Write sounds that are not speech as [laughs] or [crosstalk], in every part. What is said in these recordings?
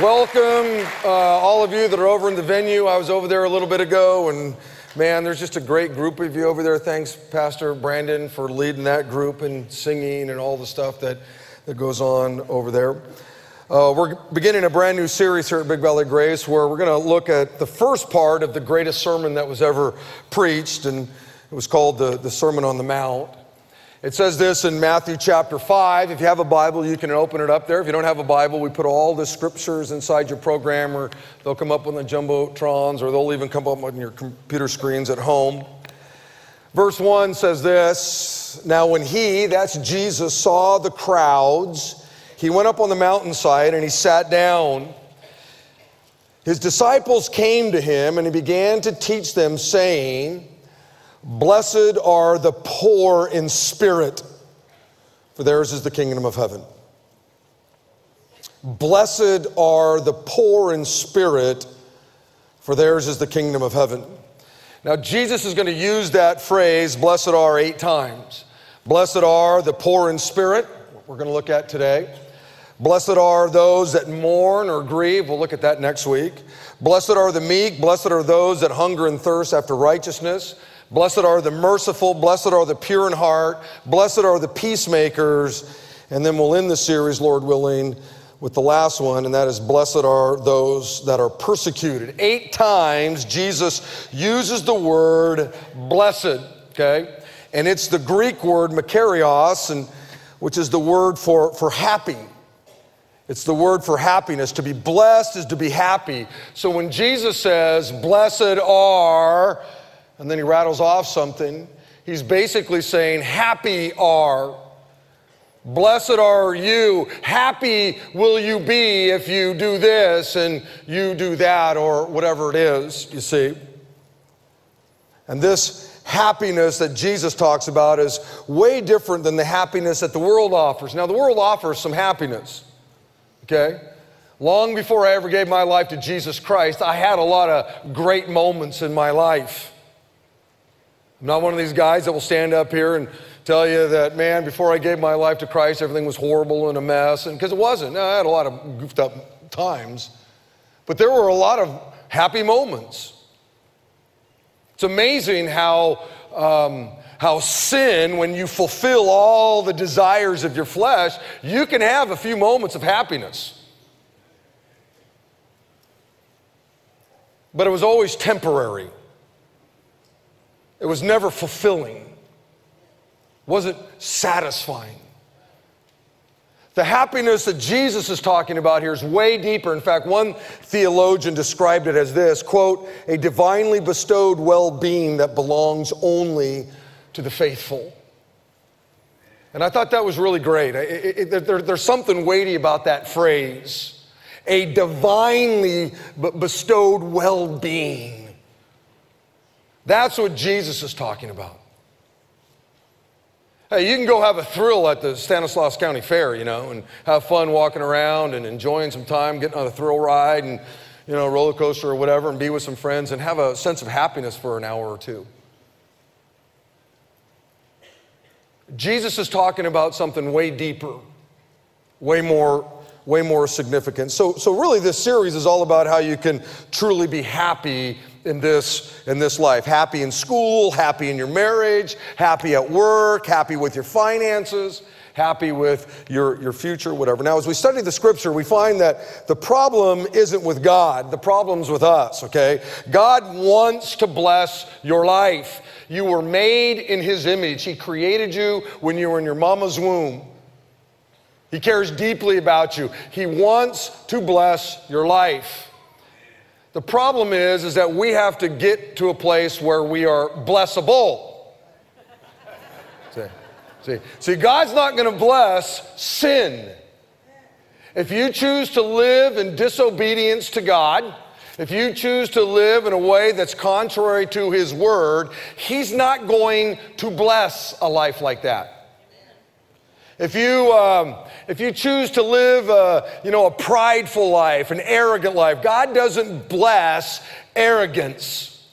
Welcome, uh, all of you that are over in the venue. I was over there a little bit ago, and man, there's just a great group of you over there. Thanks, Pastor Brandon, for leading that group and singing and all the stuff that, that goes on over there. Uh, we're beginning a brand new series here at Big Valley Grace where we're going to look at the first part of the greatest sermon that was ever preached, and it was called the, the Sermon on the Mount. It says this in Matthew chapter 5. If you have a Bible, you can open it up there. If you don't have a Bible, we put all the scriptures inside your program, or they'll come up on the Jumbotrons, or they'll even come up on your computer screens at home. Verse 1 says this Now, when he, that's Jesus, saw the crowds, he went up on the mountainside and he sat down. His disciples came to him and he began to teach them, saying, Blessed are the poor in spirit, for theirs is the kingdom of heaven. Blessed are the poor in spirit, for theirs is the kingdom of heaven. Now, Jesus is going to use that phrase, blessed are, eight times. Blessed are the poor in spirit, we're going to look at today. Blessed are those that mourn or grieve. We'll look at that next week. Blessed are the meek. Blessed are those that hunger and thirst after righteousness. Blessed are the merciful, blessed are the pure in heart, blessed are the peacemakers. And then we'll end the series, Lord willing, with the last one, and that is blessed are those that are persecuted. Eight times Jesus uses the word blessed, okay? And it's the Greek word makarios, and which is the word for, for happy. It's the word for happiness. To be blessed is to be happy. So when Jesus says, Blessed are, and then he rattles off something. He's basically saying, Happy are. Blessed are you. Happy will you be if you do this and you do that, or whatever it is, you see. And this happiness that Jesus talks about is way different than the happiness that the world offers. Now, the world offers some happiness, okay? Long before I ever gave my life to Jesus Christ, I had a lot of great moments in my life. I'm not one of these guys that will stand up here and tell you that, man, before I gave my life to Christ, everything was horrible and a mess. And because it wasn't. I had a lot of goofed up times. But there were a lot of happy moments. It's amazing how, um, how sin, when you fulfill all the desires of your flesh, you can have a few moments of happiness. But it was always temporary. It was never fulfilling, wasn't satisfying. The happiness that Jesus is talking about here is way deeper. In fact, one theologian described it as this quote, a divinely bestowed well being that belongs only to the faithful. And I thought that was really great. It, it, there, there's something weighty about that phrase a divinely bestowed well being. That's what Jesus is talking about. Hey, you can go have a thrill at the Stanislaus County Fair, you know, and have fun walking around and enjoying some time, getting on a thrill ride and, you know, roller coaster or whatever, and be with some friends and have a sense of happiness for an hour or two. Jesus is talking about something way deeper, way more, way more significant. So, so really, this series is all about how you can truly be happy in this in this life. Happy in school happy in your marriage happy at work happy with your finances happy with your, your future whatever. Now as we study the scripture we find that the problem isn't with god. The problem's with us okay? God wants to bless your life. You were made in his image. He created you when you were in your mama's womb. He cares deeply about you. He wants to bless your life the problem is, is that we have to get to a place where we are blessable. see, see, see, God's not going to bless sin. If you choose to live in disobedience to God, if you choose to live in a way that's contrary to His word, He's not going to bless a life like that. If you, um, if you choose to live a, you know, a prideful life, an arrogant life, God doesn't bless arrogance.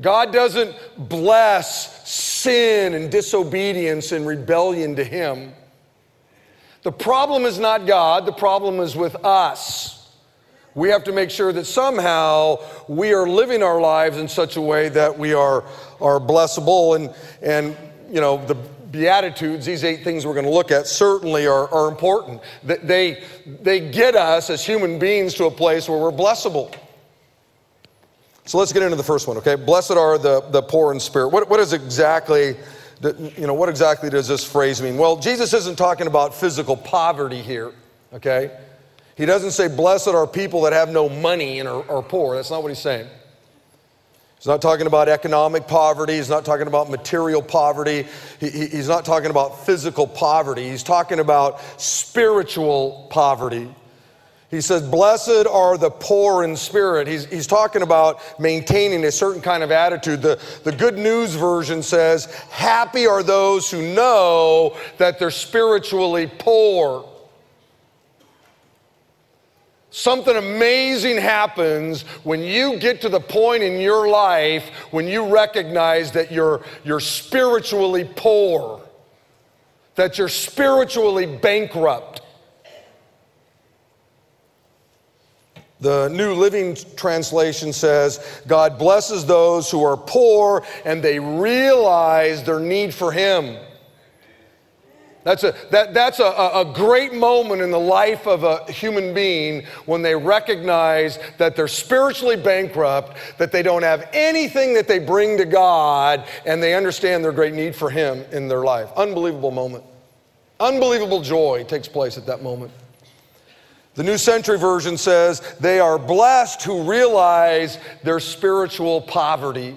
God doesn't bless sin and disobedience and rebellion to Him. The problem is not God, the problem is with us. We have to make sure that somehow we are living our lives in such a way that we are, are blessable. And, and, you know, the Beatitudes, these eight things we're going to look at, certainly are, are important. They, they get us as human beings to a place where we're blessable. So let's get into the first one, okay? Blessed are the, the poor in spirit. What, what is exactly, you know, what exactly does this phrase mean? Well, Jesus isn't talking about physical poverty here, okay? He doesn't say, blessed are people that have no money and are, are poor. That's not what he's saying. He's not talking about economic poverty. He's not talking about material poverty. He, he's not talking about physical poverty. He's talking about spiritual poverty. He says, Blessed are the poor in spirit. He's, he's talking about maintaining a certain kind of attitude. The, the good news version says, Happy are those who know that they're spiritually poor. Something amazing happens when you get to the point in your life when you recognize that you're, you're spiritually poor, that you're spiritually bankrupt. The New Living Translation says, God blesses those who are poor and they realize their need for Him. That's, a, that, that's a, a great moment in the life of a human being when they recognize that they're spiritually bankrupt, that they don't have anything that they bring to God, and they understand their great need for Him in their life. Unbelievable moment. Unbelievable joy takes place at that moment. The New Century Version says, They are blessed who realize their spiritual poverty.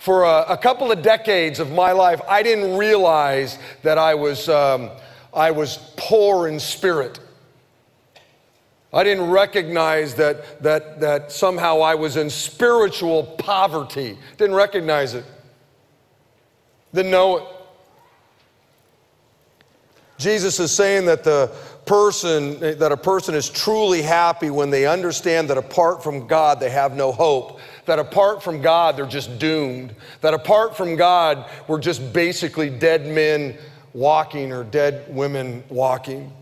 For a, a couple of decades of my life, I didn't realize that I was, um, I was poor in spirit. I didn't recognize that, that, that somehow I was in spiritual poverty. Didn't recognize it. Didn't know it. Jesus is saying that the person, that a person is truly happy when they understand that apart from God, they have no hope. That apart from God, they're just doomed. That apart from God, we're just basically dead men walking or dead women walking.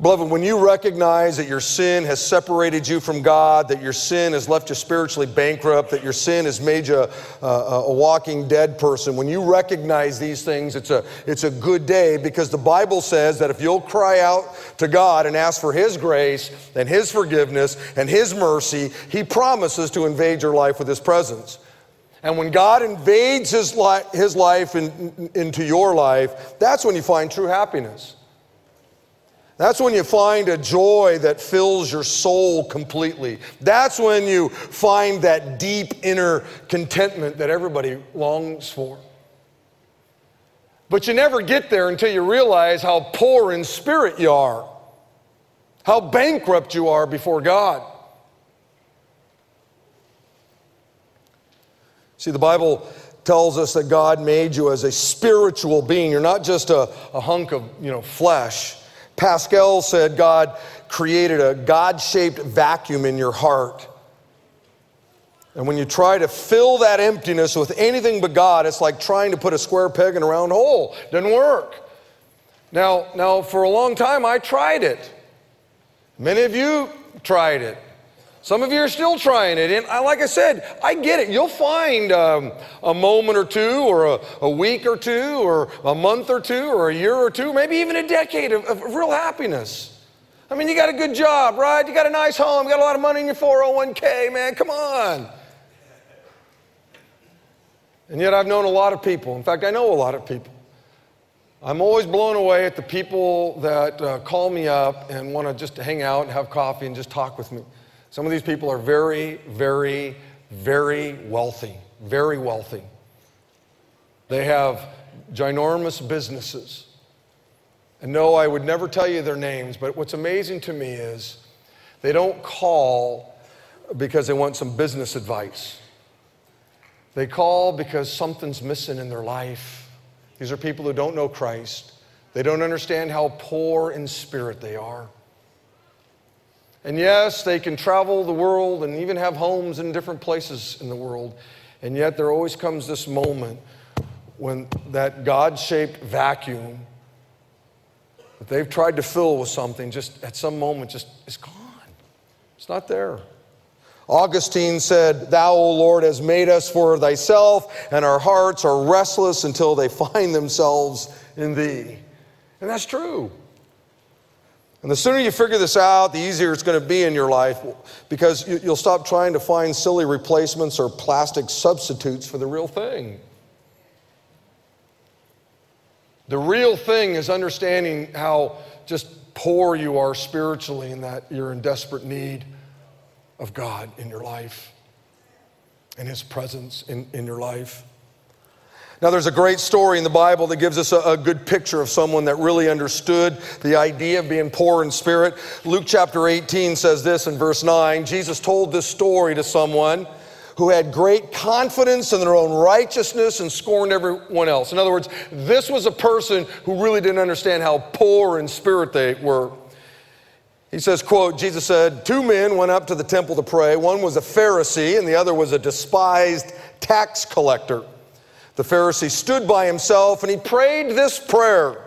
Beloved, when you recognize that your sin has separated you from God, that your sin has left you spiritually bankrupt, that your sin has made you a, a, a, walking dead person, when you recognize these things, it's a, it's a good day because the Bible says that if you'll cry out to God and ask for His grace and His forgiveness and His mercy, He promises to invade your life with His presence. And when God invades His, li- his life in, into your life, that's when you find true happiness. That's when you find a joy that fills your soul completely. That's when you find that deep inner contentment that everybody longs for. But you never get there until you realize how poor in spirit you are, how bankrupt you are before God. See, the Bible tells us that God made you as a spiritual being. You're not just a, a hunk of you know, flesh. Pascal said God created a God shaped vacuum in your heart. And when you try to fill that emptiness with anything but God, it's like trying to put a square peg in a round hole. Doesn't work. Now, now for a long time, I tried it. Many of you tried it. Some of you are still trying it. And I, like I said, I get it. You'll find um, a moment or two, or a, a, week or two, or a month or two, or a year or two, maybe even a decade of, of real happiness. I mean, you got a good job, right? You got a nice home, you got a lot of money in your 401k, man. Come on. And yet, I've known a lot of people. In fact, I know a lot of people. I'm always blown away at the people that uh, call me up and want to just hang out and have coffee and just talk with me. Some of these people are very, very, very wealthy, very wealthy. They have ginormous businesses. And no, I would never tell you their names, but what's amazing to me is they don't call because they want some business advice. They call because something's missing in their life. These are people who don't know Christ. They don't understand how poor in spirit they are. And yes, they can travel the world and even have homes in different places in the world. And yet, there always comes this moment when that God shaped vacuum that they've tried to fill with something just at some moment just is gone. It's not there. Augustine said, Thou, O Lord, has made us for thyself, and our hearts are restless until they find themselves in thee. And that's true. And the sooner you figure this out, the easier it's going to be in your life because you'll stop trying to find silly replacements or plastic substitutes for the real thing. The real thing is understanding how just poor you are spiritually and that you're in desperate need of God in your life and His presence in, in your life. Now, there's a great story in the Bible that gives us a, a, good picture of someone that really understood the idea of being poor in spirit. Luke chapter 18 says this in verse 9 Jesus told this story to someone who had great confidence in their own righteousness and scorned everyone else. In other words, this was a person who really didn't understand how poor in spirit they were. He says, quote, Jesus said, Two men went up to the temple to pray. One was a Pharisee and the other was a despised tax collector. The Pharisee stood by himself and he prayed this prayer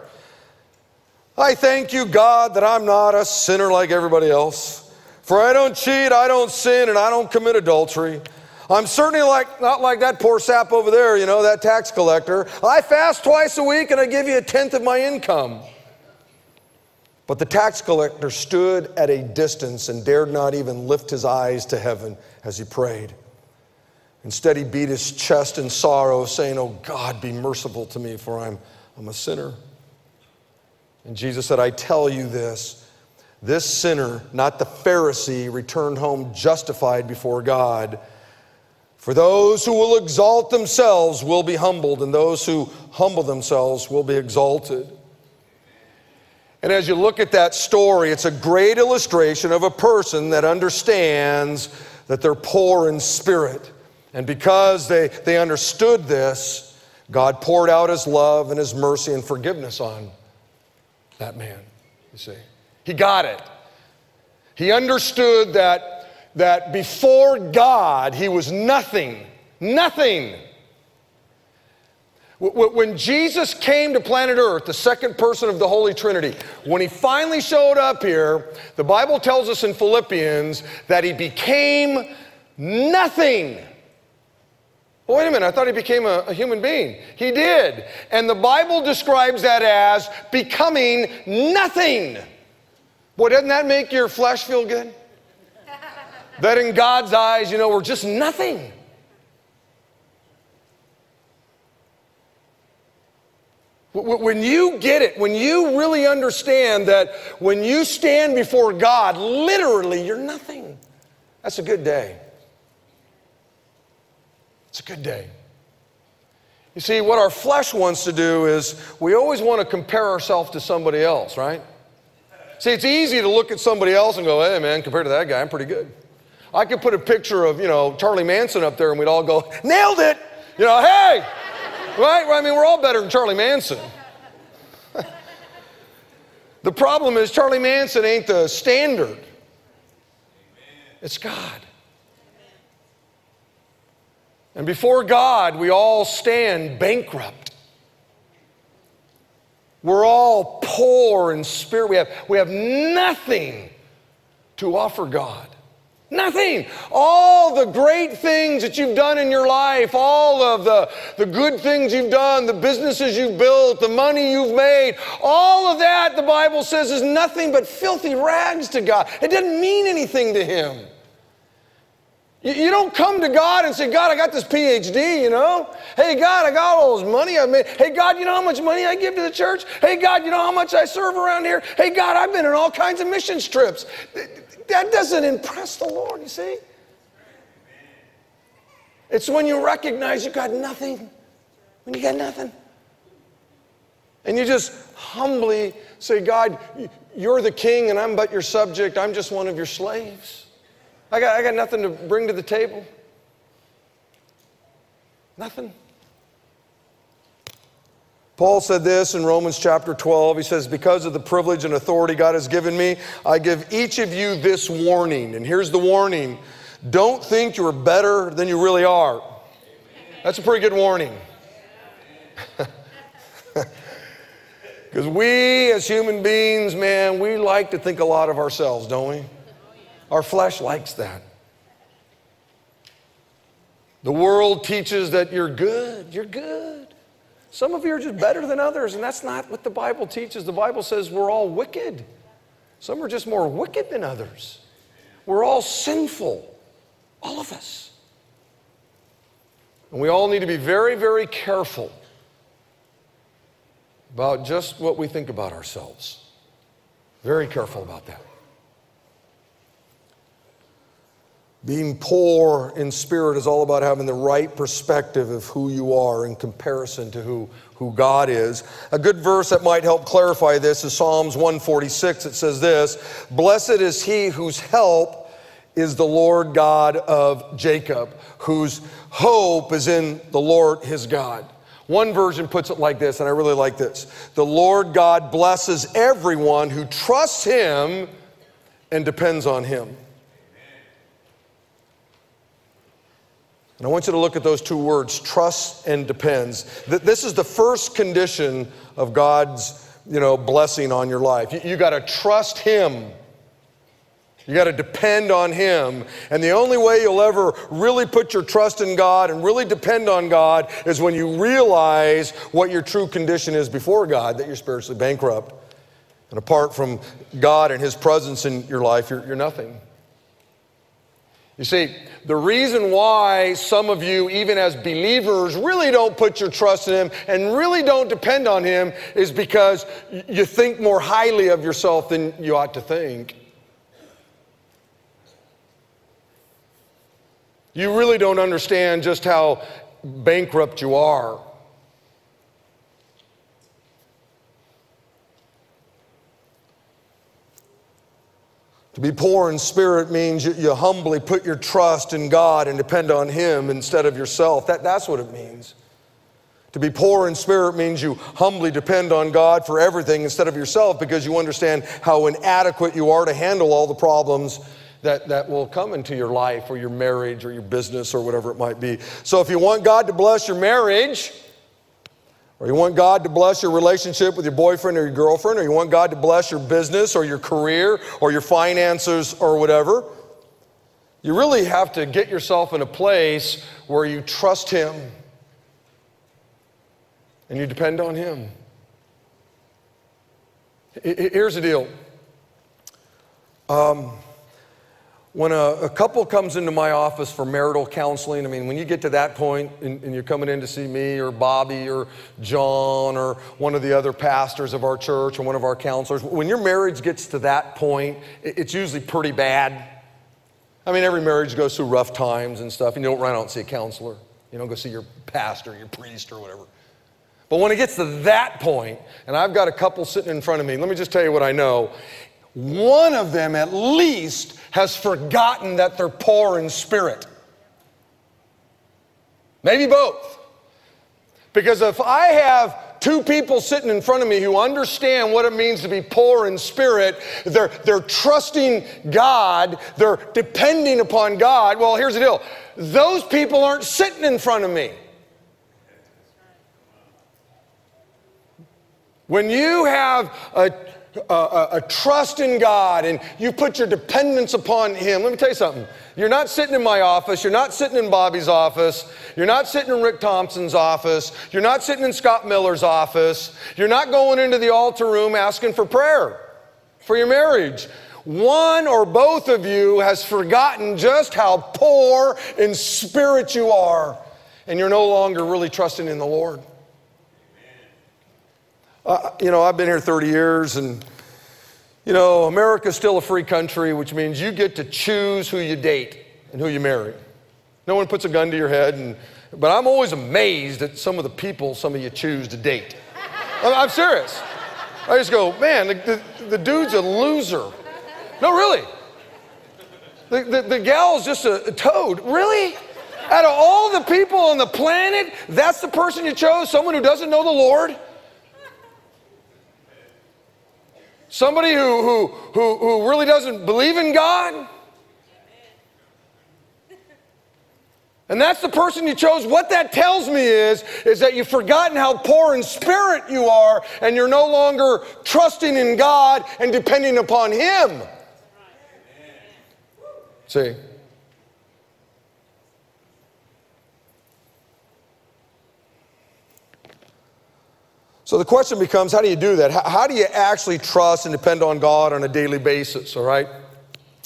I thank you, God, that I'm not a sinner like everybody else. For I don't cheat, I don't sin, and I don't commit adultery. I'm certainly like, not like that poor sap over there, you know, that tax collector. I fast twice a week and I give you a tenth of my income. But the tax collector stood at a distance and dared not even lift his eyes to heaven as he prayed. Instead, he beat his chest in sorrow, saying, Oh God, be merciful to me, for I'm, I'm a sinner. And Jesus said, I tell you this this sinner, not the Pharisee, returned home justified before God. For those who will exalt themselves will be humbled, and those who humble themselves will be exalted. And as you look at that story, it's a great illustration of a person that understands that they're poor in spirit and because they, they understood this, God poured out his love and his mercy and forgiveness on that man, you see. He got it. He understood that, that before God, he was nothing. Nothing. When Jesus came to planet Earth, the second person of the Holy Trinity, when he finally showed up here, the Bible tells us in Philippians that he became nothing. Well, wait a minute, I thought he became a, a, human being. He did. And the Bible describes that as becoming nothing. Boy, doesn't that make your flesh feel good? [laughs] that in God's eyes, you know, we're just nothing. When you get it, when you really understand that when you stand before God, literally, you're nothing, that's a good day. It's a good day. You see, what our flesh wants to do is we always want to compare ourselves to somebody else, right? See, it's easy to look at somebody else and go, hey, man, compared to that guy, I'm pretty good. I could put a picture of, you know, Charlie Manson up there and we'd all go, nailed it! You know, hey! right? I mean, we're all better than Charlie Manson. [laughs] the problem is, Charlie Manson ain't the standard, it's God. And before God, we all stand bankrupt. We're all poor in spirit. We have, we have nothing to offer God. Nothing. All the great things that you've done in your life, all of the, the good things you've done, the businesses you've built, the money you've made, all of that, the Bible says, is nothing but filthy rags to God. It doesn't mean anything to Him. You don't come to God and say, God, I got this PhD, you know? Hey, God, I got all this money I made. Hey, God, you know how much money I give to the church? Hey, God, you know how much I serve around here? Hey, God, I've been on all kinds of mission trips. That doesn't impress the Lord, you see? It's when you recognize you got nothing, when you got nothing. And you just humbly say, God, you're the king and I'm but your subject. I'm just one of your slaves. I got, I got nothing to bring to the table. Nothing. Paul said this in Romans chapter 12. He says, Because of the privilege and authority God has given me, I give each of you this warning. And here's the warning don't think you're better than you really are. That's a pretty good warning. [laughs] Because we as human beings, man, we like to think a lot of ourselves, don't we? Our flesh likes that. The world teaches that you're good, you're good. Some of you are just better than others, and that's not what the Bible teaches. The Bible says we're all wicked. Some are just more wicked than others. We're all sinful, all of us. And we all need to be very, very careful about just what we think about ourselves. Very careful about that. Being poor in spirit is all about having the right perspective of who you are in comparison to who, who God is. A good verse that might help clarify this is Psalms 146. It says this Blessed is he whose help is the Lord God of Jacob, whose hope is in the Lord his God. One version puts it like this, and I really like this The Lord God blesses everyone who trusts him and depends on him. And I want you to look at those two words, trust and depends. This is the first condition of God's, you know, blessing on your life. You, you got to trust him. You got to depend on Him. And the only way you'll ever really put your trust in God and really depend on God is when you realize what your true condition is before God, that you're spiritually bankrupt. And apart from God and His presence in your life, you're, you're nothing. You see, the reason why some of you, even as believers, really don't put your trust in Him and really don't depend on Him is because you think more highly of yourself than you ought to think. You really don't understand just how bankrupt you are. To be poor in spirit means you, you, humbly put your trust in God and depend on Him instead of yourself. That, that's what it means. To be poor in spirit means you humbly depend on God for everything instead of yourself because you understand how inadequate you are to handle all the problems that, that will come into your life or your marriage or your business or whatever it might be. So if you want God to bless your marriage, or you want God to bless your relationship with your boyfriend or your girlfriend, or you want God to bless your business or your career or your finances or whatever, you really have to get yourself in a place where you trust Him and you depend on Him. Here's the deal. Um, when a, a, couple comes into my office for marital counseling, I mean, when you get to that point and, and, you're coming in to see me or Bobby or John or one of the other pastors of our church or one of our counselors, when your marriage gets to that point, it, it's usually pretty bad. I mean, every marriage goes through rough times and stuff, and you don't run out and see a counselor. You don't go see your pastor, your priest, or whatever. But when it gets to that point, and I've got a couple sitting in front of me, let me just tell you what I know. One of them, at least, has forgotten that they're poor in spirit. Maybe both. Because if I have two people sitting in front of me who understand what it means to be poor in spirit, they're, they're trusting God, they're depending upon God, well, here's the deal those people aren't sitting in front of me. When you have a a, a, trust in God and you put your dependence upon Him, let me tell you something. You're not sitting in my office. You're not sitting in Bobby's office. You're not sitting in Rick Thompson's office. You're not sitting in Scott Miller's office. You're not going into the altar room asking for prayer for your marriage. One or both of you has forgotten just how poor in spirit you are, and you're no longer really trusting in the Lord. Uh, you know, I've been here 30 years, and, you know, America's still a free country, which means you get to choose who you date and who you marry. No one puts a gun to your head, and, but I'm always amazed at some of the people some of you choose to date. [laughs] I'm, I'm serious. I just go, man, the, the, the, dude's a loser. No, really. The, the, the gal's just a, a toad. Really? Out of all the people on the planet, that's the person you chose? Someone who doesn't know the Lord? Somebody who, who, who, who really doesn't believe in God? And that's the person you chose. What that tells me is, is that you've forgotten how poor in spirit you are, and you're no longer trusting in God and depending upon Him. See? So the question becomes how do you do that? How, do you actually trust and depend on God on a daily basis, all right?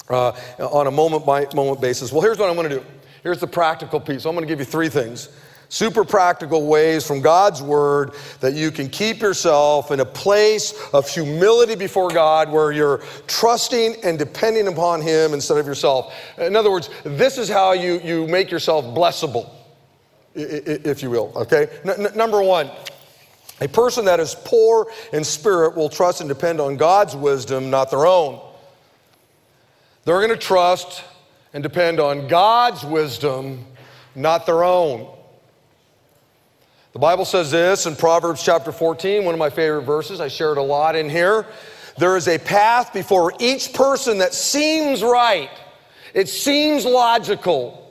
Uh, on a moment by moment basis. Well, here's what I'm going to do. Here's the practical piece. I'm going to give you three things. Super practical ways from God's word that you can keep yourself in a place of humility before God where you're trusting and depending upon Him instead of yourself. In other words, this is how you, you make yourself blessable, if you will, okay? N- number one, a person that is poor in spirit will trust and depend on God's wisdom, not their own. They're going to trust and depend on God's wisdom, not their own. The Bible says this in Proverbs chapter 14, one of my favorite verses. I share it a lot in here. There is a path before each person that seems right, it seems logical.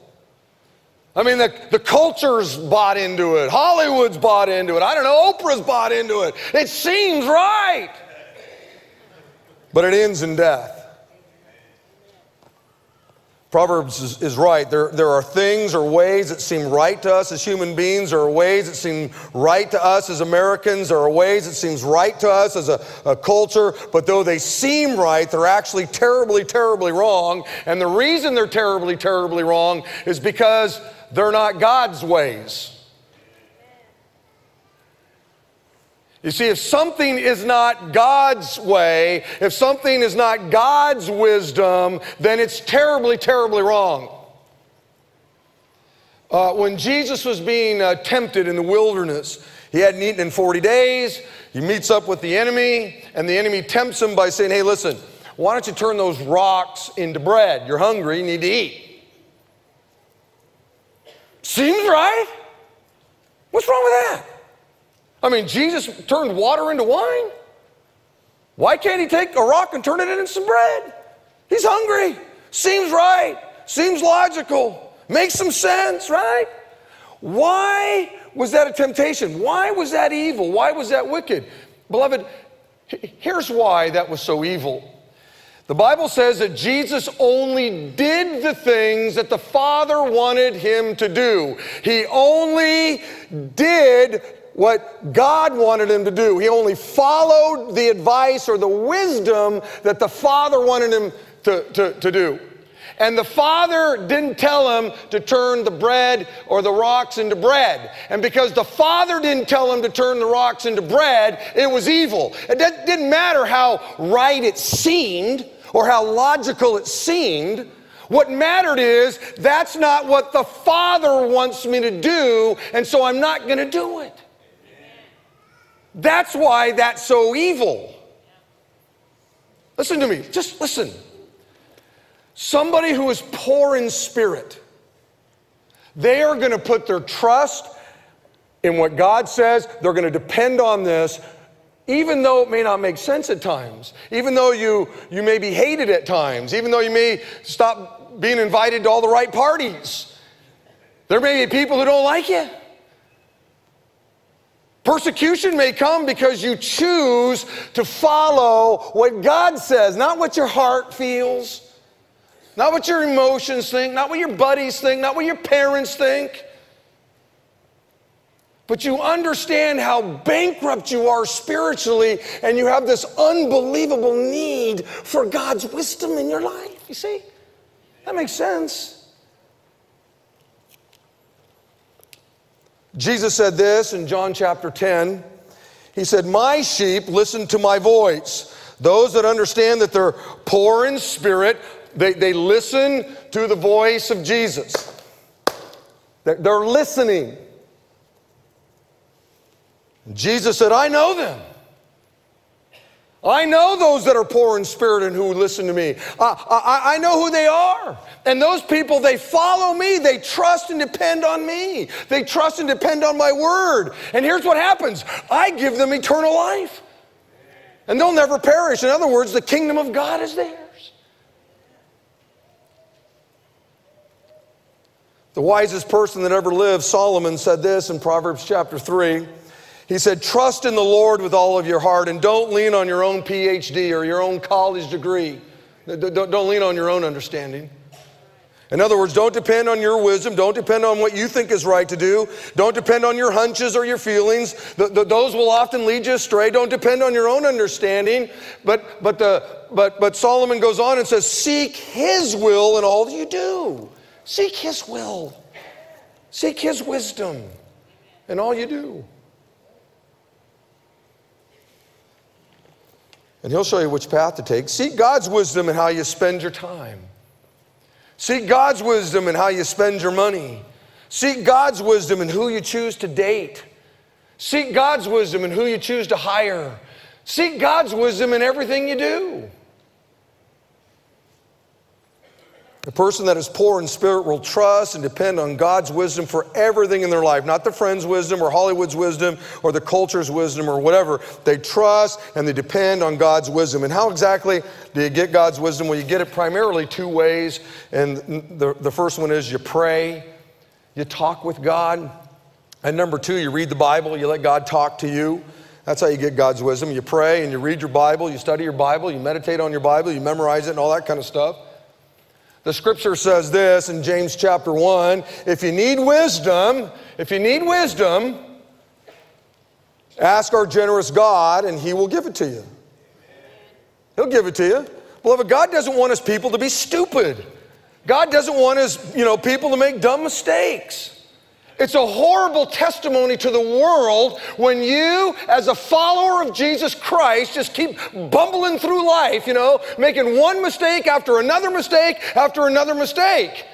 I mean, the, the culture's bought into it. Hollywood's bought into it. I don't know, Oprah's bought into it. It seems right. But it ends in death. Proverbs is, is, right. There, there are things or ways that seem right to us as human beings. There are ways that seem right to us as Americans. There are ways that seems right to us as a, a culture. But though they seem right, they're actually terribly, terribly wrong. And the reason they're terribly, terribly wrong is because they're not God's ways. You see, if something is not God's way, if something is not God's wisdom, then it's terribly, terribly wrong. Uh, when Jesus was being uh, tempted in the wilderness, he hadn't eaten in 40 days. He meets up with the enemy, and the enemy tempts him by saying, Hey, listen, why don't you turn those rocks into bread? You're hungry, you need to eat. Seems right. What's wrong with that? I mean, Jesus turned water into wine. Why can't he take a rock and turn it into some bread? He's hungry. Seems right. Seems logical. Makes some sense, right? Why was that a temptation? Why was that evil? Why was that wicked? Beloved, here's why that was so evil. The Bible says that Jesus only did the things that the Father wanted him to do. He only did what God wanted him to do. He only followed the advice or the wisdom that the Father wanted him to, to, to do. And the father didn't tell him to turn the bread or the rocks into bread. And because the father didn't tell him to turn the rocks into bread, it was evil. It didn't matter how right it seemed or how logical it seemed. What mattered is that's not what the Father wants me to do, and so I'm not going to do it. That's why that's so evil. Listen to me, just listen. Somebody who is poor in spirit, they are going to put their trust in what God says. They're going to depend on this even though it may not make sense at times, even though you, you may be hated at times, even though you may stop being invited to all the right parties, there may be people who don't like you. Persecution may come because you choose to follow what God says, not what your heart feels, not what your emotions think, not what your buddies think, not what your parents think but you understand how bankrupt you are spiritually, and you have this unbelievable need for God's wisdom in your life. You see? That makes sense. Jesus said this in John chapter 10. He said, My sheep listen to my voice. Those that understand that they're poor in spirit, they, they listen to the voice of Jesus. They're, they're listening. Jesus said, I know them. I know those that are poor in spirit and who listen to me. I, I, know who they are. And those people, they follow me. They trust and depend on me. They trust and depend on my word. And here's what happens I give them eternal life. And they'll never perish. In other words, the kingdom of God is theirs. The wisest person that ever lived, Solomon, said this in Proverbs chapter 3. He said, Trust in the Lord with all of your heart and don't lean on your own PhD or your own college degree. Don't lean on your own understanding. In other words, don't depend on your wisdom. Don't depend on what you think is right to do. Don't depend on your hunches or your feelings. The, the, those will often lead you astray. Don't depend on your own understanding. But, but, the, but, but Solomon goes on and says, Seek his will in all you do. Seek his will. Seek his wisdom in all you do. And he'll show you which path to take. Seek God's wisdom in how you spend your time. Seek God's wisdom in how you spend your money. Seek God's wisdom in who you choose to date. Seek God's wisdom in who you choose to hire. Seek God's wisdom in everything you do. A person that is poor in spirit will trust and depend on God's wisdom for everything in their life, not the friend's wisdom or Hollywood's wisdom or the culture's wisdom or whatever. They trust and they depend on God's wisdom. And how exactly do you get God's wisdom? Well, you get it primarily two ways. And the, the first one is you pray, you talk with God. And number two, you read the Bible, you let God talk to you. That's how you get God's wisdom. You pray and you read your Bible, you study your Bible, you meditate on your Bible, you memorize it, and all that kind of stuff. The scripture says this in James chapter 1 if you need wisdom, if you need wisdom, ask our generous God and he will give it to you. He'll give it to you. Beloved, God doesn't want his people to be stupid. God doesn't want his, you know, people to make dumb mistakes. It's a horrible testimony to the world when you, as a follower of Jesus Christ, just keep bumbling through life, you know, making one mistake after another mistake after another mistake.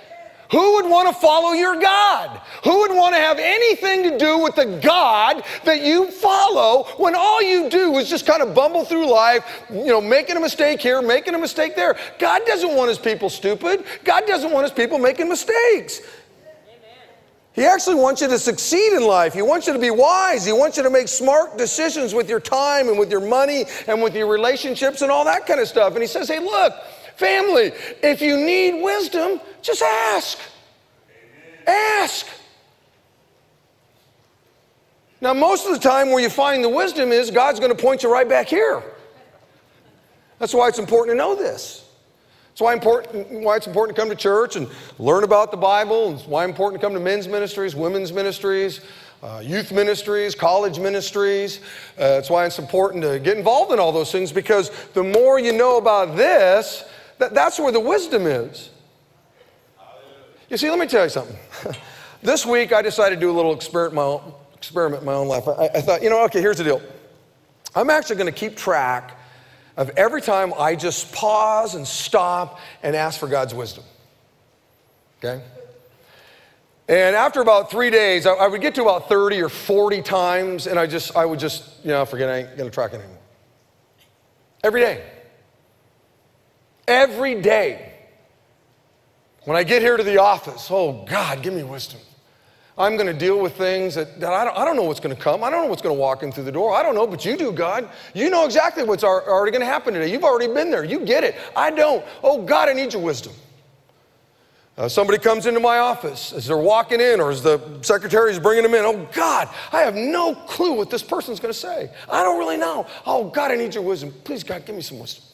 Who would want to follow your God? Who would want to have anything to do with the God that you follow when all you do is just kind of bumble through life, you know, making a mistake here, making a mistake there? God doesn't want his people stupid. God doesn't want his people making mistakes. He actually wants you to succeed in life. He wants you to be wise. He wants you to make smart decisions with your time and with your money and with your relationships and all that kind of stuff. And he says, hey, look, family, if you need wisdom, just ask. Ask. Now, most of the time, where you find the wisdom is God's going to point you right back here. That's why it's important to know this. That's why, important, why it's important to come to church and learn about the Bible. It's why it's important to come to men's ministries, women's ministries, uh, youth ministries, college ministries. Uh, that's why it's important to get involved in all those things because the more you know about this, that, that's where the wisdom is. You see, let me tell you something. [laughs] this week, I decided to do a little experiment, my own, experiment in my own life. I, I thought, you know, okay, here's the deal. I'm actually going to keep track of every time I just pause and stop and ask for God's wisdom. Okay? And after about three days, I, I, would get to about 30 or 40 times, and I just, I would just, you know, forget I ain't gonna track anymore. Every day. Every day. When I get here to the office, oh God, give me wisdom. I'm going to deal with things that, that I, don't, I don't know what's going to come. I don't know what's going to walk in through the door. I don't know, but you do, God. You know exactly what's already going to happen today. You've already been there. You get it. I don't. Oh, God, I need your wisdom. Uh, somebody comes into my office as they're walking in or as the secretary is bringing them in. Oh, God, I have no clue what this person's going to say. I don't really know. Oh, God, I need your wisdom. Please, God, give me some wisdom.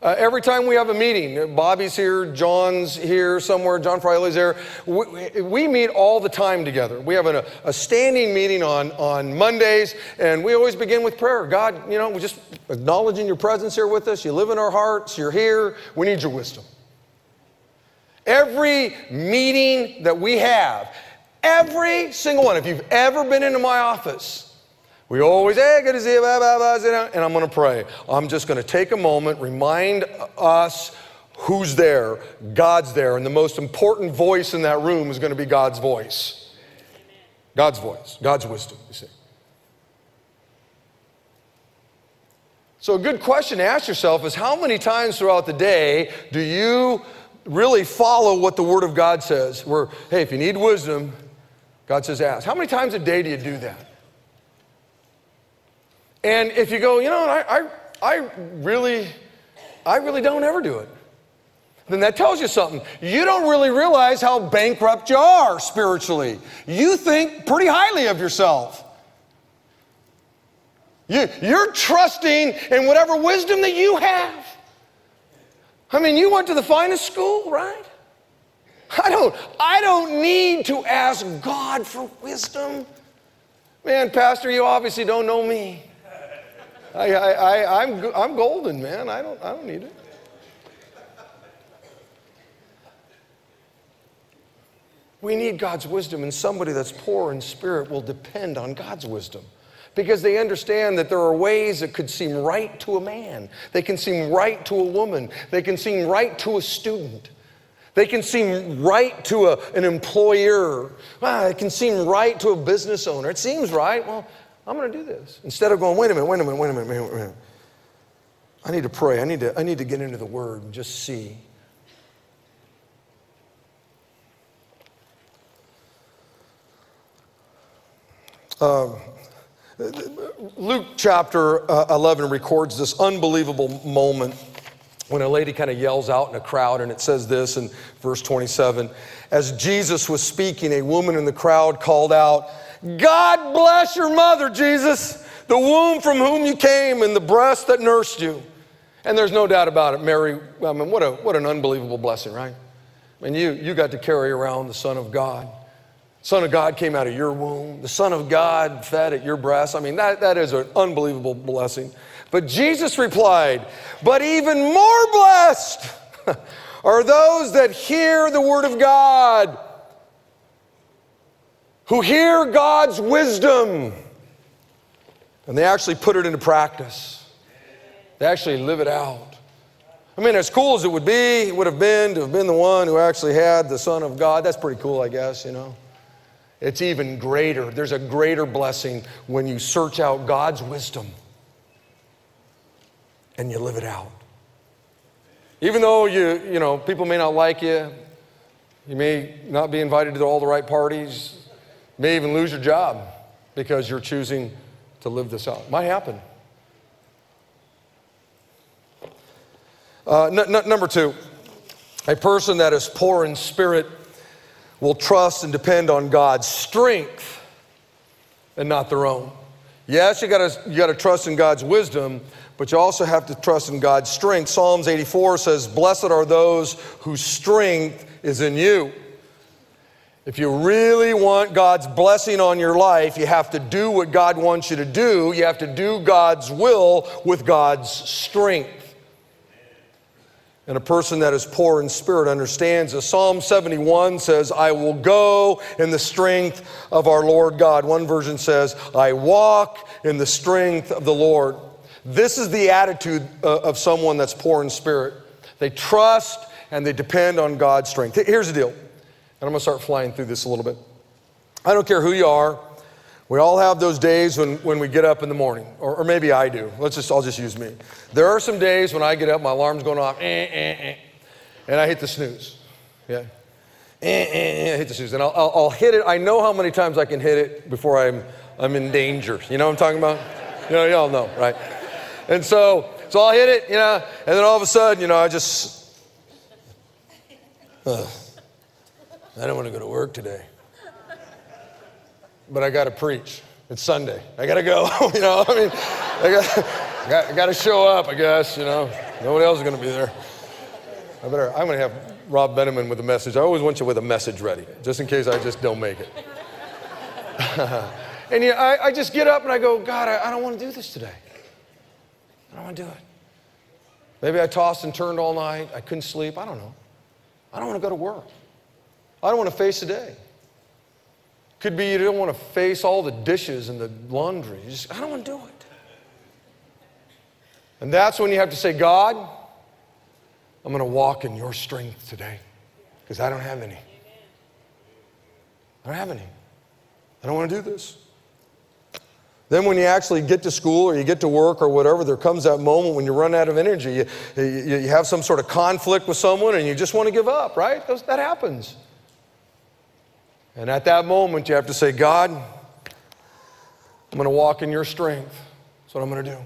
Uh, every time we have a meeting, Bobby's here, John's here somewhere, John Friley's there. We, we meet all the time together. We have a, a, standing meeting on, on Mondays, and we always begin with prayer. God, you know, we just acknowledging your presence here with us. You live in our hearts, you're here. We need your wisdom. Every meeting that we have, every single one, if you've ever been into my office, we always, hey, good to see you, blah, blah, blah, and I'm going to pray. I'm just going to take a moment, remind us who's there. God's there. And the most important voice in that room is going to be God's voice. God's voice, God's wisdom, you see. So, a good question to ask yourself is how many times throughout the day do you really follow what the Word of God says? Where, hey, if you need wisdom, God says ask. How many times a day do you do that? And if you go, you know, I, I, I really, I really don't ever do it. then that tells you something. You don't really realize how bankrupt you are spiritually. You think pretty highly of yourself. You, you're trusting in whatever wisdom that you have. I mean, you went to the finest school, right? I don't, I don't need to ask God for wisdom. Man, Pastor, you obviously don't know me. I, I, I, I'm, I'm golden, man. I don't, I don't need it. We need God's wisdom, and somebody that's poor in spirit will depend on God's wisdom because they understand that there are ways that could seem right to a man, they can seem right to a woman, they can seem right to a student. They can seem right to a, an employer. Ah, it can seem right to a business owner. It seems right. Well, I'm going to do this. Instead of going, wait a minute, wait a minute, wait a minute, wait a minute. I need to pray. I need to, I need to get into the Word and just see. Um, Luke chapter uh, 11 records this unbelievable moment when a lady kind of yells out in a crowd, and it says this in verse 27 As Jesus was speaking, a woman in the crowd called out, God bless your mother, Jesus, the womb from whom you came and the breast that nursed you. And there's no doubt about it, Mary, I mean, what, a, what an unbelievable blessing, right? I mean, you, you got to carry around the Son of God. Son of God came out of your womb. The Son of God fed at your breast. I mean, that, that is an unbelievable blessing. But Jesus replied, But even more blessed [laughs] are those that hear the word of God, who hear God's wisdom, and they actually put it into practice. They actually live it out. I mean, as cool as it would be, it would have been to have been the one who actually had the Son of God. That's pretty cool, I guess, you know. It's even greater. There's a greater blessing when you search out God's wisdom and you live it out. Even though you, you know, people may not like you, you may not be invited to all the right parties, you may even lose your job because you're choosing to live this out. Might happen. Uh, number two, a person that is poor in spirit will trust and depend on God's strength and not their own. Yes, you gotta, you gotta trust in God's wisdom, but you also have to trust in God's strength. Psalms 84 says, Blessed are those whose strength is in you. If you really want God's blessing on your life, you have to do what God wants you to do. You have to do God's will with God's strength. And a person that is poor in spirit understands this. Psalm 71 says, I will go in the strength of our Lord God. One version says, I walk in the strength of the Lord. This is the attitude uh, of someone that's poor in spirit. They trust and they depend on God's strength. Here's the deal, and I'm gonna start flying through this a little bit. I don't care who you are, we all have those days when, when we get up in the morning, or, or, maybe I do. Let's just, I'll just use me. There are some days when I get up, my alarm's going off, eh, eh, eh, and I hit the snooze. Yeah. Eh, eh, eh, I hit the snooze. And I'll, I'll, I'll, hit it. I know how many times I can hit it before I'm, I'm in danger. You know what I'm talking about? You know, y'all know, right? And so, so I'll hit it, you know, and then all of a sudden, you know, I just, uh, I don't want to go to work today but I got to preach. It's Sunday. I got to go. [laughs] you know, I mean, I got, got, got to show up, I guess, you know. Nobody else is going to be there. I better, I'm going to have Rob Benjamin with a message. I always want you with a message ready, just in case I just don't make it. [laughs] and you know, I, I, just get up and I go, God, I, I don't want to do this today. I don't want to do it. Maybe I tossed and turned all night. I couldn't sleep. I don't know. I don't want to go to work. I don't want to face the day. Could be you don't want to face all the dishes and the laundry. Just, I don't want to do it. And that's when you have to say, God, I'm going to walk in your strength today because I don't have any. I don't have any. I don't want to do this. Then, when you actually get to school or you get to work or whatever, there comes that moment when you run out of energy. You, you, you have some sort of conflict with someone and you just want to give up, right? that happens. And at that moment, you have to say, God, I'm going to walk in your strength. That's what I'm going to do.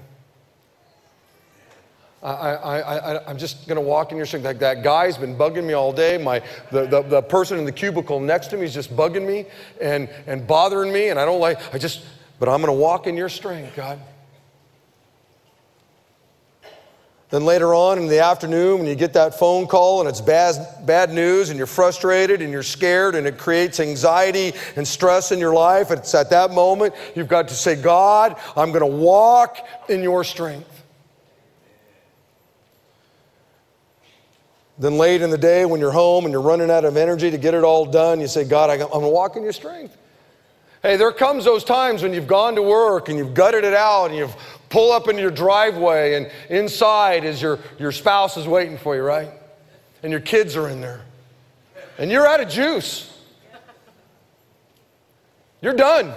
I, I, am just going to walk in your strength. Like that guy's been bugging me all day. My, the, the, the person in the cubicle next to me is just bugging me and, and bothering me, and I don't like, I just, but I'm going to walk in your strength, God. Then later on in the afternoon, when you get that phone call and it's bad, bad news and you're frustrated and you're scared and it creates anxiety and stress in your life, it's at that moment you've got to say, God, I'm going to walk in your strength. Then late in the day, when you're home and you're running out of energy to get it all done, you say, God, I'm going to walk in your strength. Hey, there comes those times when you've gone to work and you've gutted it out and you've pulled up into your driveway and inside is your, your spouse is waiting for you, right? And your kids are in there. And you're out of juice. You're done.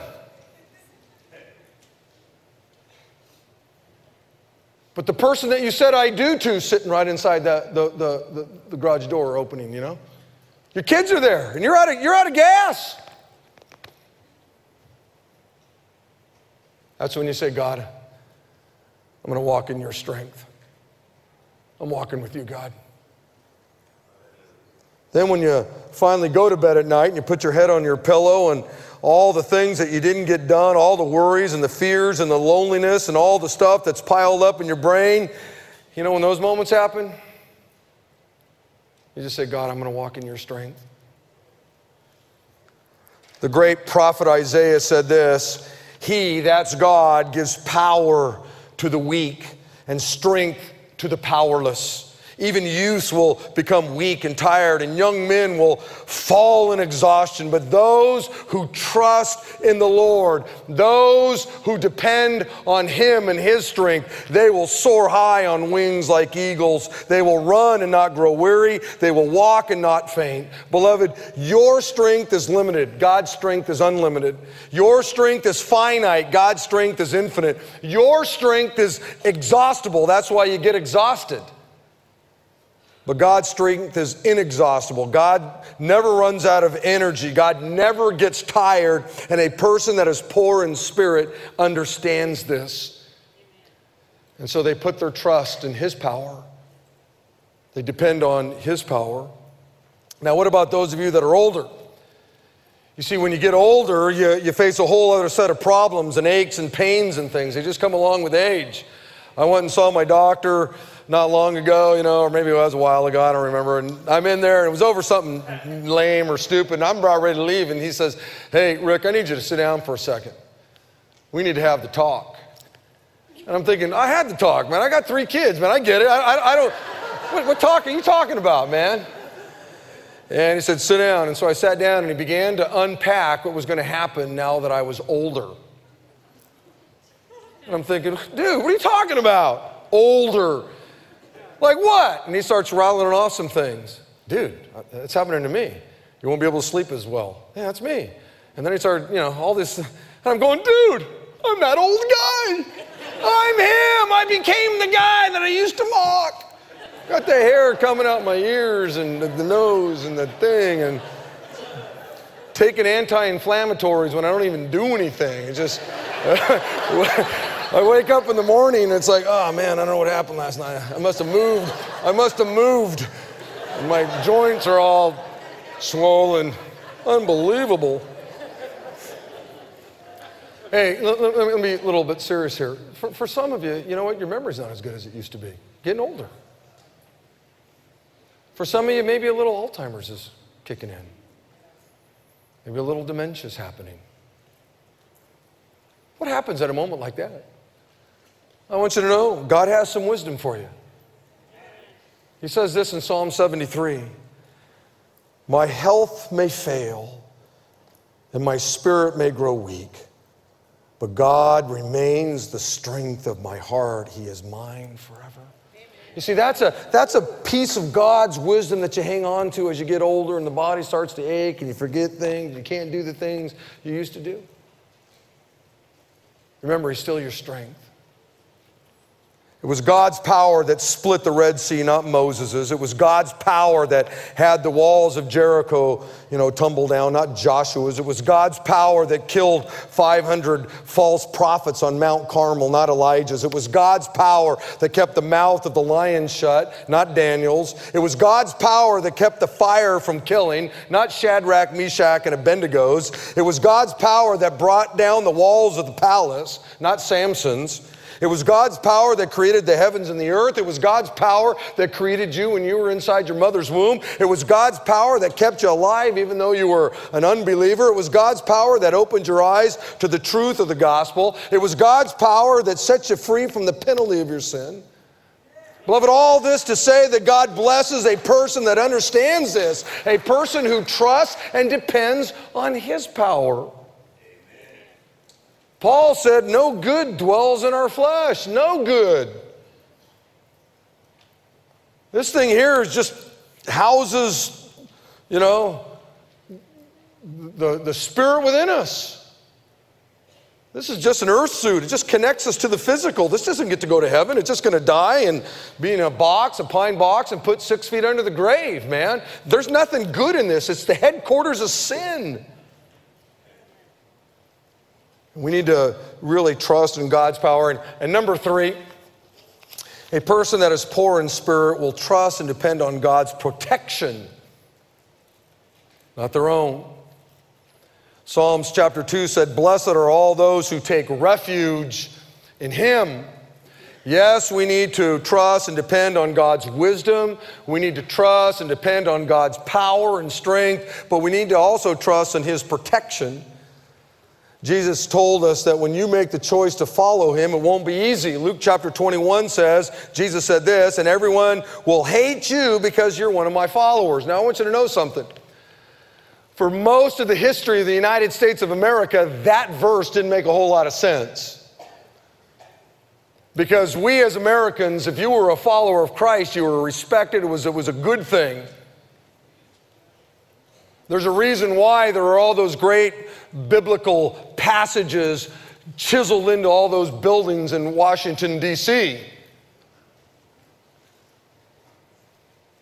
But the person that you said I do to sitting right inside the, the, the, the, garage door opening, you know? Your kids are there and you're out of, you're out of gas. That's when you say, God, I'm going to walk in your strength. I'm walking with you, God. Then, when you finally go to bed at night and you put your head on your pillow and all the things that you didn't get done, all the worries and the fears and the loneliness and all the stuff that's piled up in your brain, you know, when those moments happen, you just say, God, I'm going to walk in your strength. The great prophet Isaiah said this He, that's God, gives power to the weak and strength to the powerless. Even youths will become weak and tired, and young men will fall in exhaustion. But those who trust in the Lord, those who depend on Him and His strength, they will soar high on wings like eagles. They will run and not grow weary. They will walk and not faint. Beloved, your strength is limited. God's strength is unlimited. Your strength is finite. God's strength is infinite. Your strength is exhaustible. That's why you get exhausted. But God's strength is inexhaustible. God never runs out of energy. God never gets tired. And a person that is poor in spirit understands this. And so they put their trust in His power, they depend on His power. Now, what about those of you that are older? You see, when you get older, you, you face a whole other set of problems and aches and pains and things. They just come along with age. I went and saw my doctor not long ago, you know, or maybe it was a while ago, I don't remember. And I'm in there and it was over something lame or stupid. And I'm about ready to leave. And he says, Hey, Rick, I need you to sit down for a second. We need to have the talk. And I'm thinking, I had the talk, man. I got three kids, man. I get it. I, I, I don't, what, what talk are you talking about, man? And he said, Sit down. And so I sat down and he began to unpack what was going to happen now that I was older. And I'm thinking, dude, what are you talking about? Older. Like what? And he starts rattling off some things. Dude, uh, it's happening to me. You won't be able to sleep as well. Yeah, that's me. And then he started, you know, all this. [laughs] And I'm going, dude, I'm that old guy. I'm him. I became the guy that I used to mock. Got the hair coming out my ears and the, the nose and the thing and taking anti-inflammatories when I don't even do anything. It's just [laughs] I wake up in the morning and it's like, oh man, I don't know what happened last night. I must have moved. I must have moved. My joints are all swollen. Unbelievable. Hey, let, let, me be a little bit serious here. For, for some of you, you know what? Your memory's not as good as it used to be. Getting older. For some of you, maybe a little Alzheimer's is kicking in. Maybe a little dementia is happening. What happens at a moment like that? I want you to know God has some wisdom for you. He says this in Psalm 73 My health may fail and my spirit may grow weak, but God remains the strength of my heart. He is mine forever. You see, that's a, that's a piece of God's wisdom that you hang on to as you get older and the body starts to ache and you forget things, you can't do the things you used to do. Remember, He's still your strength. It was God's power that split the Red Sea, not Moses's. It was God's power that had the walls of Jericho, you know, tumble down, not Joshua's. It was God's power that killed 500 false prophets on Mount Carmel, not Elijah's. It was God's power that kept the mouth of the lion shut, not Daniel's. It was God's power that kept the fire from killing, not Shadrach, Meshach, and Abednego's. It was God's power that brought down the walls of the palace, not Samson's. It was God's power that created the heavens and the earth. It was God's power that created you when you were inside your mother's womb. It was God's power that kept you alive even though you were an unbeliever. It was God's power that opened your eyes to the truth of the gospel. It was God's power that set you free from the penalty of your sin. Beloved, all this to say that God blesses a person that understands this, a person who trusts and depends on His power. Paul said, No good dwells in our flesh. No good. This thing here is just houses, you know, the, the spirit within us. This is just an earth suit. It just connects us to the physical. This doesn't get to go to heaven. It's just going to die and be in a box, a pine box, and put six feet under the grave, man. There's nothing good in this. It's the headquarters of sin. We need to really trust in God's power. And, and number three, a person that is poor in spirit will trust and depend on God's protection, not their own. Psalms chapter 2 said, Blessed are all those who take refuge in Him. Yes, we need to trust and depend on God's wisdom. We need to trust and depend on God's power and strength, but we need to also trust in His protection. Jesus told us that when you make the choice to follow him, it won't be easy. Luke chapter 21 says, Jesus said this, and everyone will hate you because you're one of my followers. Now, I want you to know something. For most of the history of the United States of America, that verse didn't make a whole lot of sense. Because we as Americans, if you were a follower of Christ, you were respected, it was, it was a good thing. There's a reason why there are all those great biblical passages chiseled into all those buildings in Washington, D.C.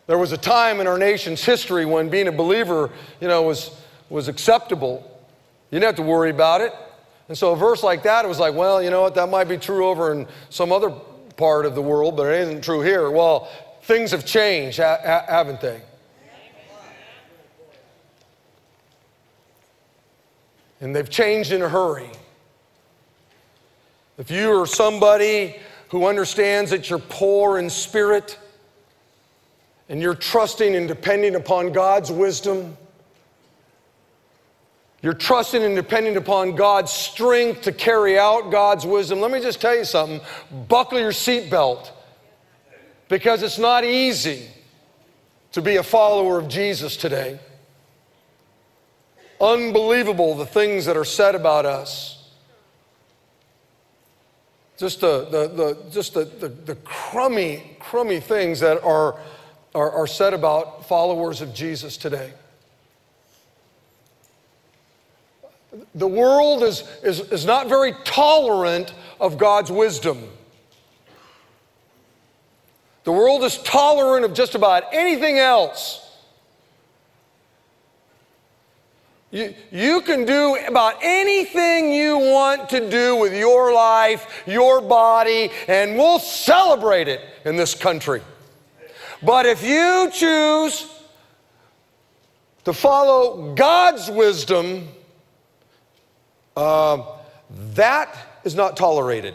There was a time in our nation's history when being a believer, you know, was, was acceptable. You didn't have to worry about it. And so a verse like that, it was like, well, you know what, that might be true over in some other part of the world, but it isn't true here. Well, things have changed, haven't they? And they've changed in a hurry. If you are somebody who understands that you're poor in spirit and you're trusting and depending upon God's wisdom, you're trusting and depending upon God's strength to carry out God's wisdom. Let me just tell you something buckle your seatbelt because it's not easy to be a follower of Jesus today. Unbelievable the things that are said about us. Just the, the, the, just the, the, the crummy, crummy things that are, are, are said about followers of Jesus today. The world is, is, is not very tolerant of God's wisdom. The world is tolerant of just about anything else. You, you can do about anything you want to do with your life, your body, and we'll celebrate it in this country. But if you choose to follow God's wisdom, uh, that is not tolerated.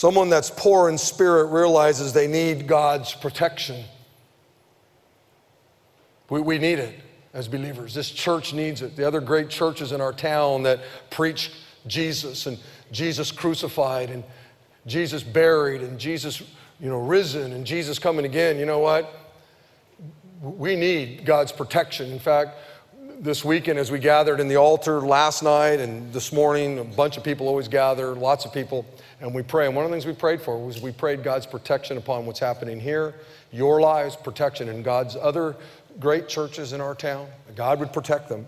Someone that's poor in spirit realizes they need God's protection. We, we need it as believers. This church needs it. The other great churches in our town that preach Jesus and Jesus crucified and Jesus buried and Jesus, you know, risen and Jesus coming again. You know what? We need God's protection. In fact, this weekend as we gathered in the altar last night and this morning, a bunch of people always gather, lots of people and we pray. And one of the things we prayed for was we prayed God's protection upon what's happening here, your lives, protection and God's other great churches in our town. God would protect them.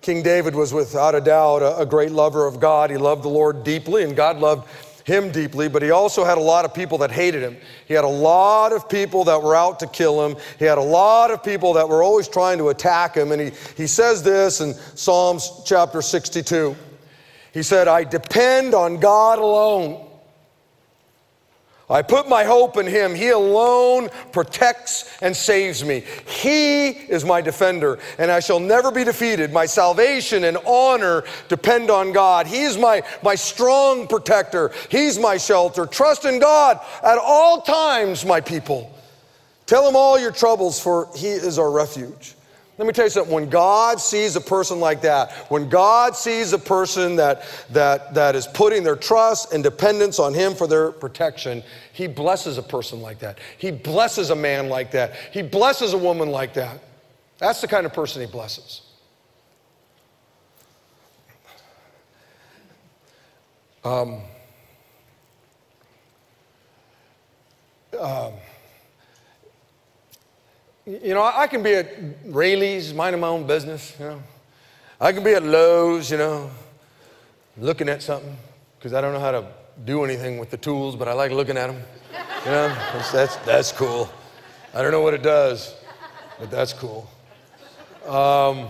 King David was without a doubt a, great lover of God. He loved the Lord deeply, and God loved him deeply, but he also had a lot of people that hated him. He had a lot of people that were out to kill him. He had a lot of people that were always trying to attack him. And he, he says this in Psalms chapter 62. He said, I depend on God alone. I put my hope in Him. He alone protects and saves me. He is my defender, and I shall never be defeated. My salvation and honor depend on God. He is my, my strong protector, He's my shelter. Trust in God at all times, my people. Tell Him all your troubles, for He is our refuge. Let me tell you something. When God sees a person like that, when God sees a person that, that, that is putting their trust and dependence on Him for their protection, He blesses a person like that. He blesses a man like that. He blesses a woman like that. That's the kind of person He blesses. Um, um, you know, I can be at Raley's, minding my own business, you know. I can be at Lowe's, you know, looking at something because I don't know how to do anything with the tools, but I like looking at them. You know, that's, that's, that's cool. I don't know what it does, but that's cool. Um,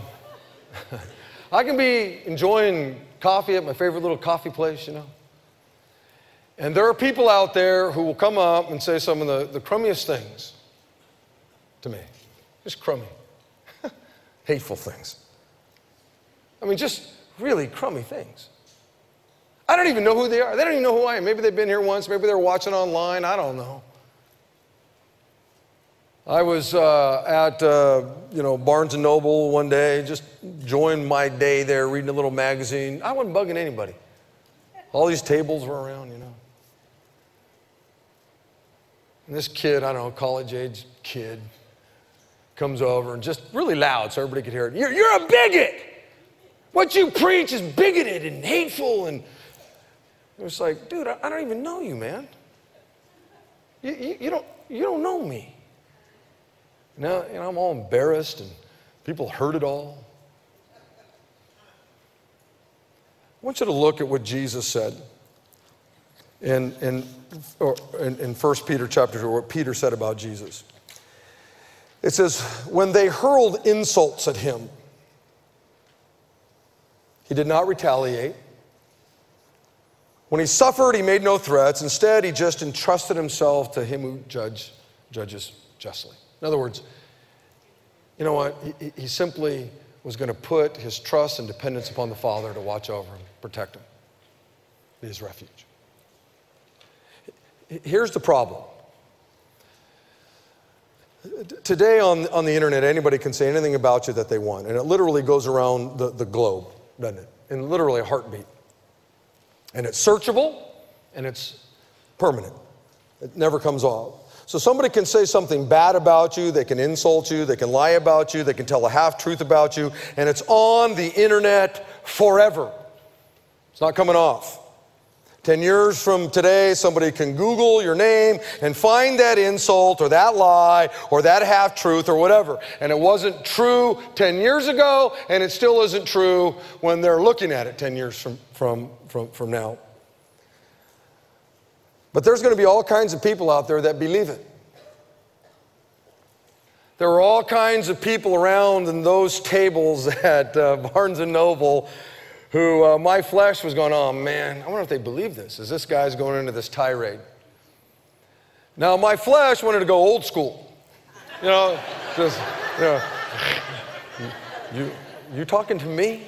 [laughs] I can be enjoying coffee at my favorite little coffee place, you know. And there are people out there who will come up and say some of the, the crummiest things to me. Just crummy, [laughs] hateful things. I mean, just really crummy things. I don't even know who they are. They don't even know who I am. Maybe they've been here once. Maybe they're watching online. I don't know. I was uh, at uh, you know Barnes and Noble one day, just joined my day there, reading a little magazine. I wasn't bugging anybody. All these tables were around, you know. And this kid, I don't know, college age kid, comes over and just really loud so everybody could hear it. You're, you're a bigot. What you preach is bigoted and hateful. And it was like, dude, I, I don't even know you, man. You, you, you, don't, you don't know me. Now, know, I'm all embarrassed and people heard it all. I want you to look at what Jesus said in, in, in, in 1 Peter chapter 2, what Peter said about Jesus. It says, when they hurled insults at him, he did not retaliate. When he suffered, he made no threats. Instead, he just entrusted himself to him who judge, judges justly. In other words, you know what? He, he simply was going to put his trust and dependence upon the Father to watch over him, protect him, be his refuge. Here's the problem Today on, on the internet, anybody can say anything about you that they want, and it literally goes around the, the globe, doesn't it? In literally a heartbeat. And it's searchable and it's permanent, it never comes off. So somebody can say something bad about you, they can insult you, they can lie about you, they can tell a half truth about you, and it's on the internet forever. It's not coming off. 10 years from today, somebody can Google your name and find that insult or that lie or that half truth or whatever. And it wasn't true 10 years ago, and it still isn't true when they're looking at it 10 years from, from, from, from now. But there's going to be all kinds of people out there that believe it. There are all kinds of people around in those tables [laughs] at uh, Barnes and Noble who uh, my flesh was going, oh man, I wonder if they believe this. Is this guy's going into this tirade? Now, my flesh wanted to go old school. You know, just, you know, [laughs] you, you talking to me?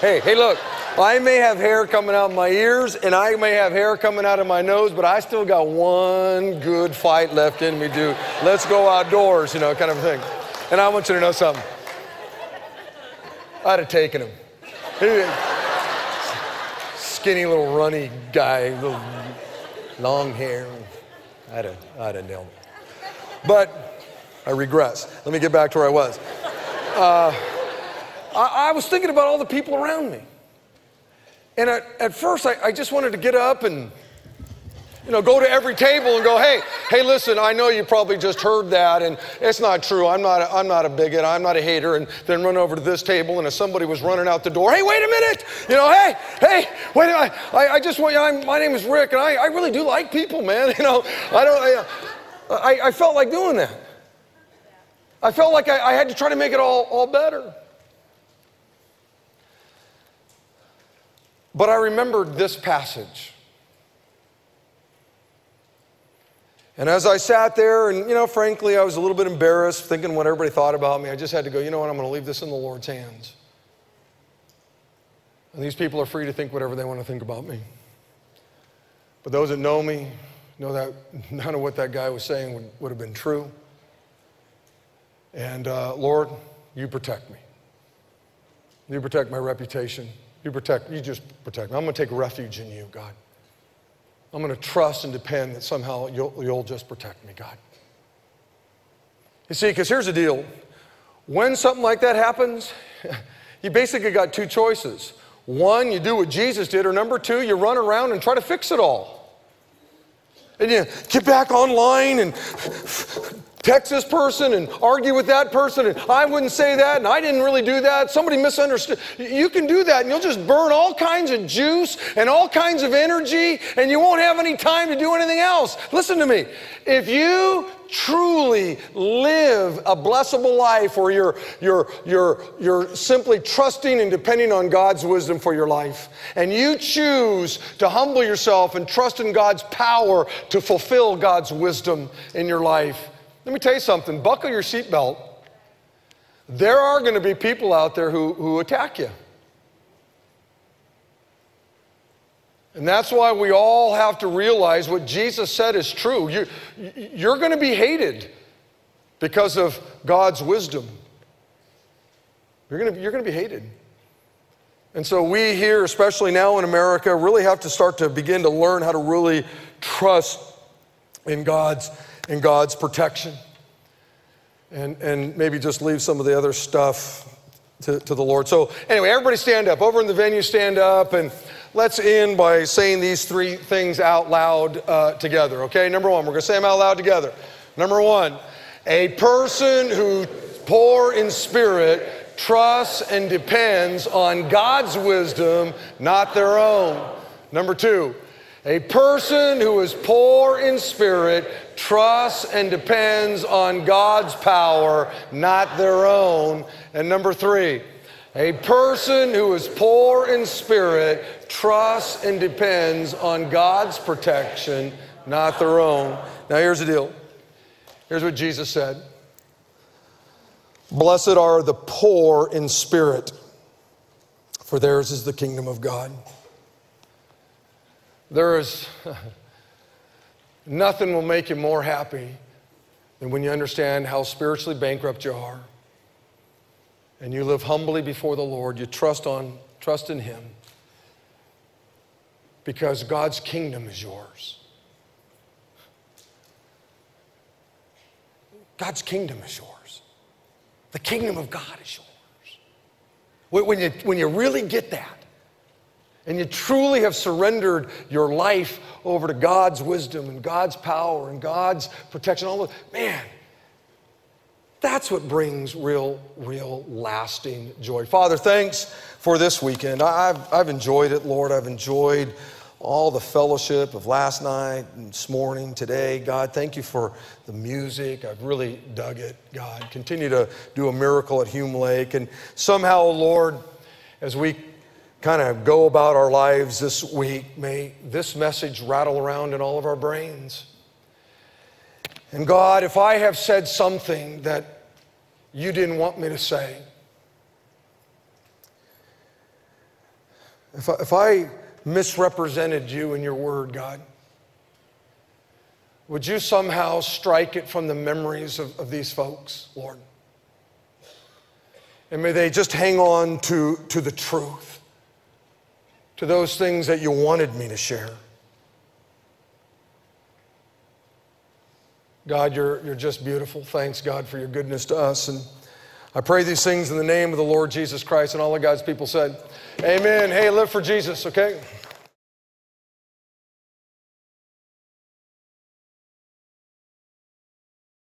Hey, hey, look, I may have hair coming out of my ears and I may have hair coming out of my nose, but I still got one good fight left in me, dude. Let's go outdoors, you know, kind of a thing. And I want you to know something. I'd have taken him skinny little runny guy, little long hair. I'd have, I'd have nailed. But I regress. Let me get back to where I was. Uh, I, I, was thinking about all the people around me. And at, at first, I, I just wanted to get up and You know, go to every table and go, hey, hey, listen, I know you probably just heard that, and it's not true. I'm not, a, I'm not a bigot. I'm not a hater. And then run over to this table, and if somebody was running out the door, hey, wait a minute. You know, hey, hey, wait, I, I, I just want, I'm, my name is Rick, and I, I really do like people, man. [laughs] You know, I don't, I, uh, I, I felt like doing that. I felt like I, I had to try to make it all, all better. But I remembered this passage. And as I sat there, and you know, frankly, I was a little bit embarrassed thinking what everybody thought about me. I just had to go, you know what, I'm going to leave this in the Lord's hands. And these people are free to think whatever they want to think about me. But those that know me know that [laughs] none of what that guy was saying would, would have been true. And uh, Lord, you protect me. You protect my reputation. You protect, you just protect me. I'm going to take refuge in you, God. I'm going to trust and depend that somehow you'll, you'll just protect me, God. You see, because here's the deal when something like that happens, [laughs] you basically got two choices. One, you do what Jesus did, or number two, you run around and try to fix it all. And you get back online and text this person and argue with that person, and I wouldn't say that, and I didn't really do that. Somebody misunderstood. You can do that, and you'll just burn all kinds of juice and all kinds of energy, and you won't have any time to do anything else. Listen to me. If you truly live a blessable life where you're, you're, you're, you're simply trusting and depending on God's wisdom for your life, and you choose to humble yourself and trust in God's power to fulfill God's wisdom in your life, let me tell you something buckle your seatbelt. There are going to be people out there who, who attack you. And that's why we all have to realize what Jesus said is true. You, you're going to be hated because of God's wisdom. You're going, to, you're going to be hated. And so we here, especially now in America, really have to start to begin to learn how to really trust in God's in God's protection. And, and maybe just leave some of the other stuff to, to the Lord. So, anyway, everybody stand up. Over in the venue, stand up. And let's end by saying these three things out loud uh, together, okay? Number one, we're to say them out loud together. Number one, a person who poor in spirit trusts and depends on God's wisdom, not their own. Number two, a person who is poor in spirit trusts and depends on God's power, not their own. And number three, a person who is poor in spirit trusts and depends on God's protection, not their own. Now, here's the deal. Here's what Jesus said Blessed are the poor in spirit, for theirs is the kingdom of God. There is [laughs] nothing will make you more happy than when you understand how spiritually bankrupt you are. And you live humbly before the Lord, you trust on trust in him. Because God's kingdom is yours. God's kingdom is yours. The kingdom of God is yours. When you, when you really get that, and you truly have surrendered your life over to God's wisdom and God's power and God's protection, all of man, that's what brings real, real lasting joy. Father, thanks for this weekend. I've, I've enjoyed it, Lord. I've enjoyed all the fellowship of last night and this morning, today. God, thank you for the music. I've really dug it, God. Continue to do a miracle at Hume Lake. And somehow, Lord, as we kind of go about our lives this week, may this message rattle around in all of our brains. And God, if I have said something that you didn't want me to say, if I, if I misrepresented you in your word, God, would you somehow strike it from the memories of, of these folks, Lord? And may they just hang on to, to the truth to those things that you wanted me to share. God, you're, you're just beautiful. Thanks, God, for your goodness to us. And I pray these things in the name of the Lord Jesus Christ. And all of God's people said, Amen. Hey, live for Jesus, okay?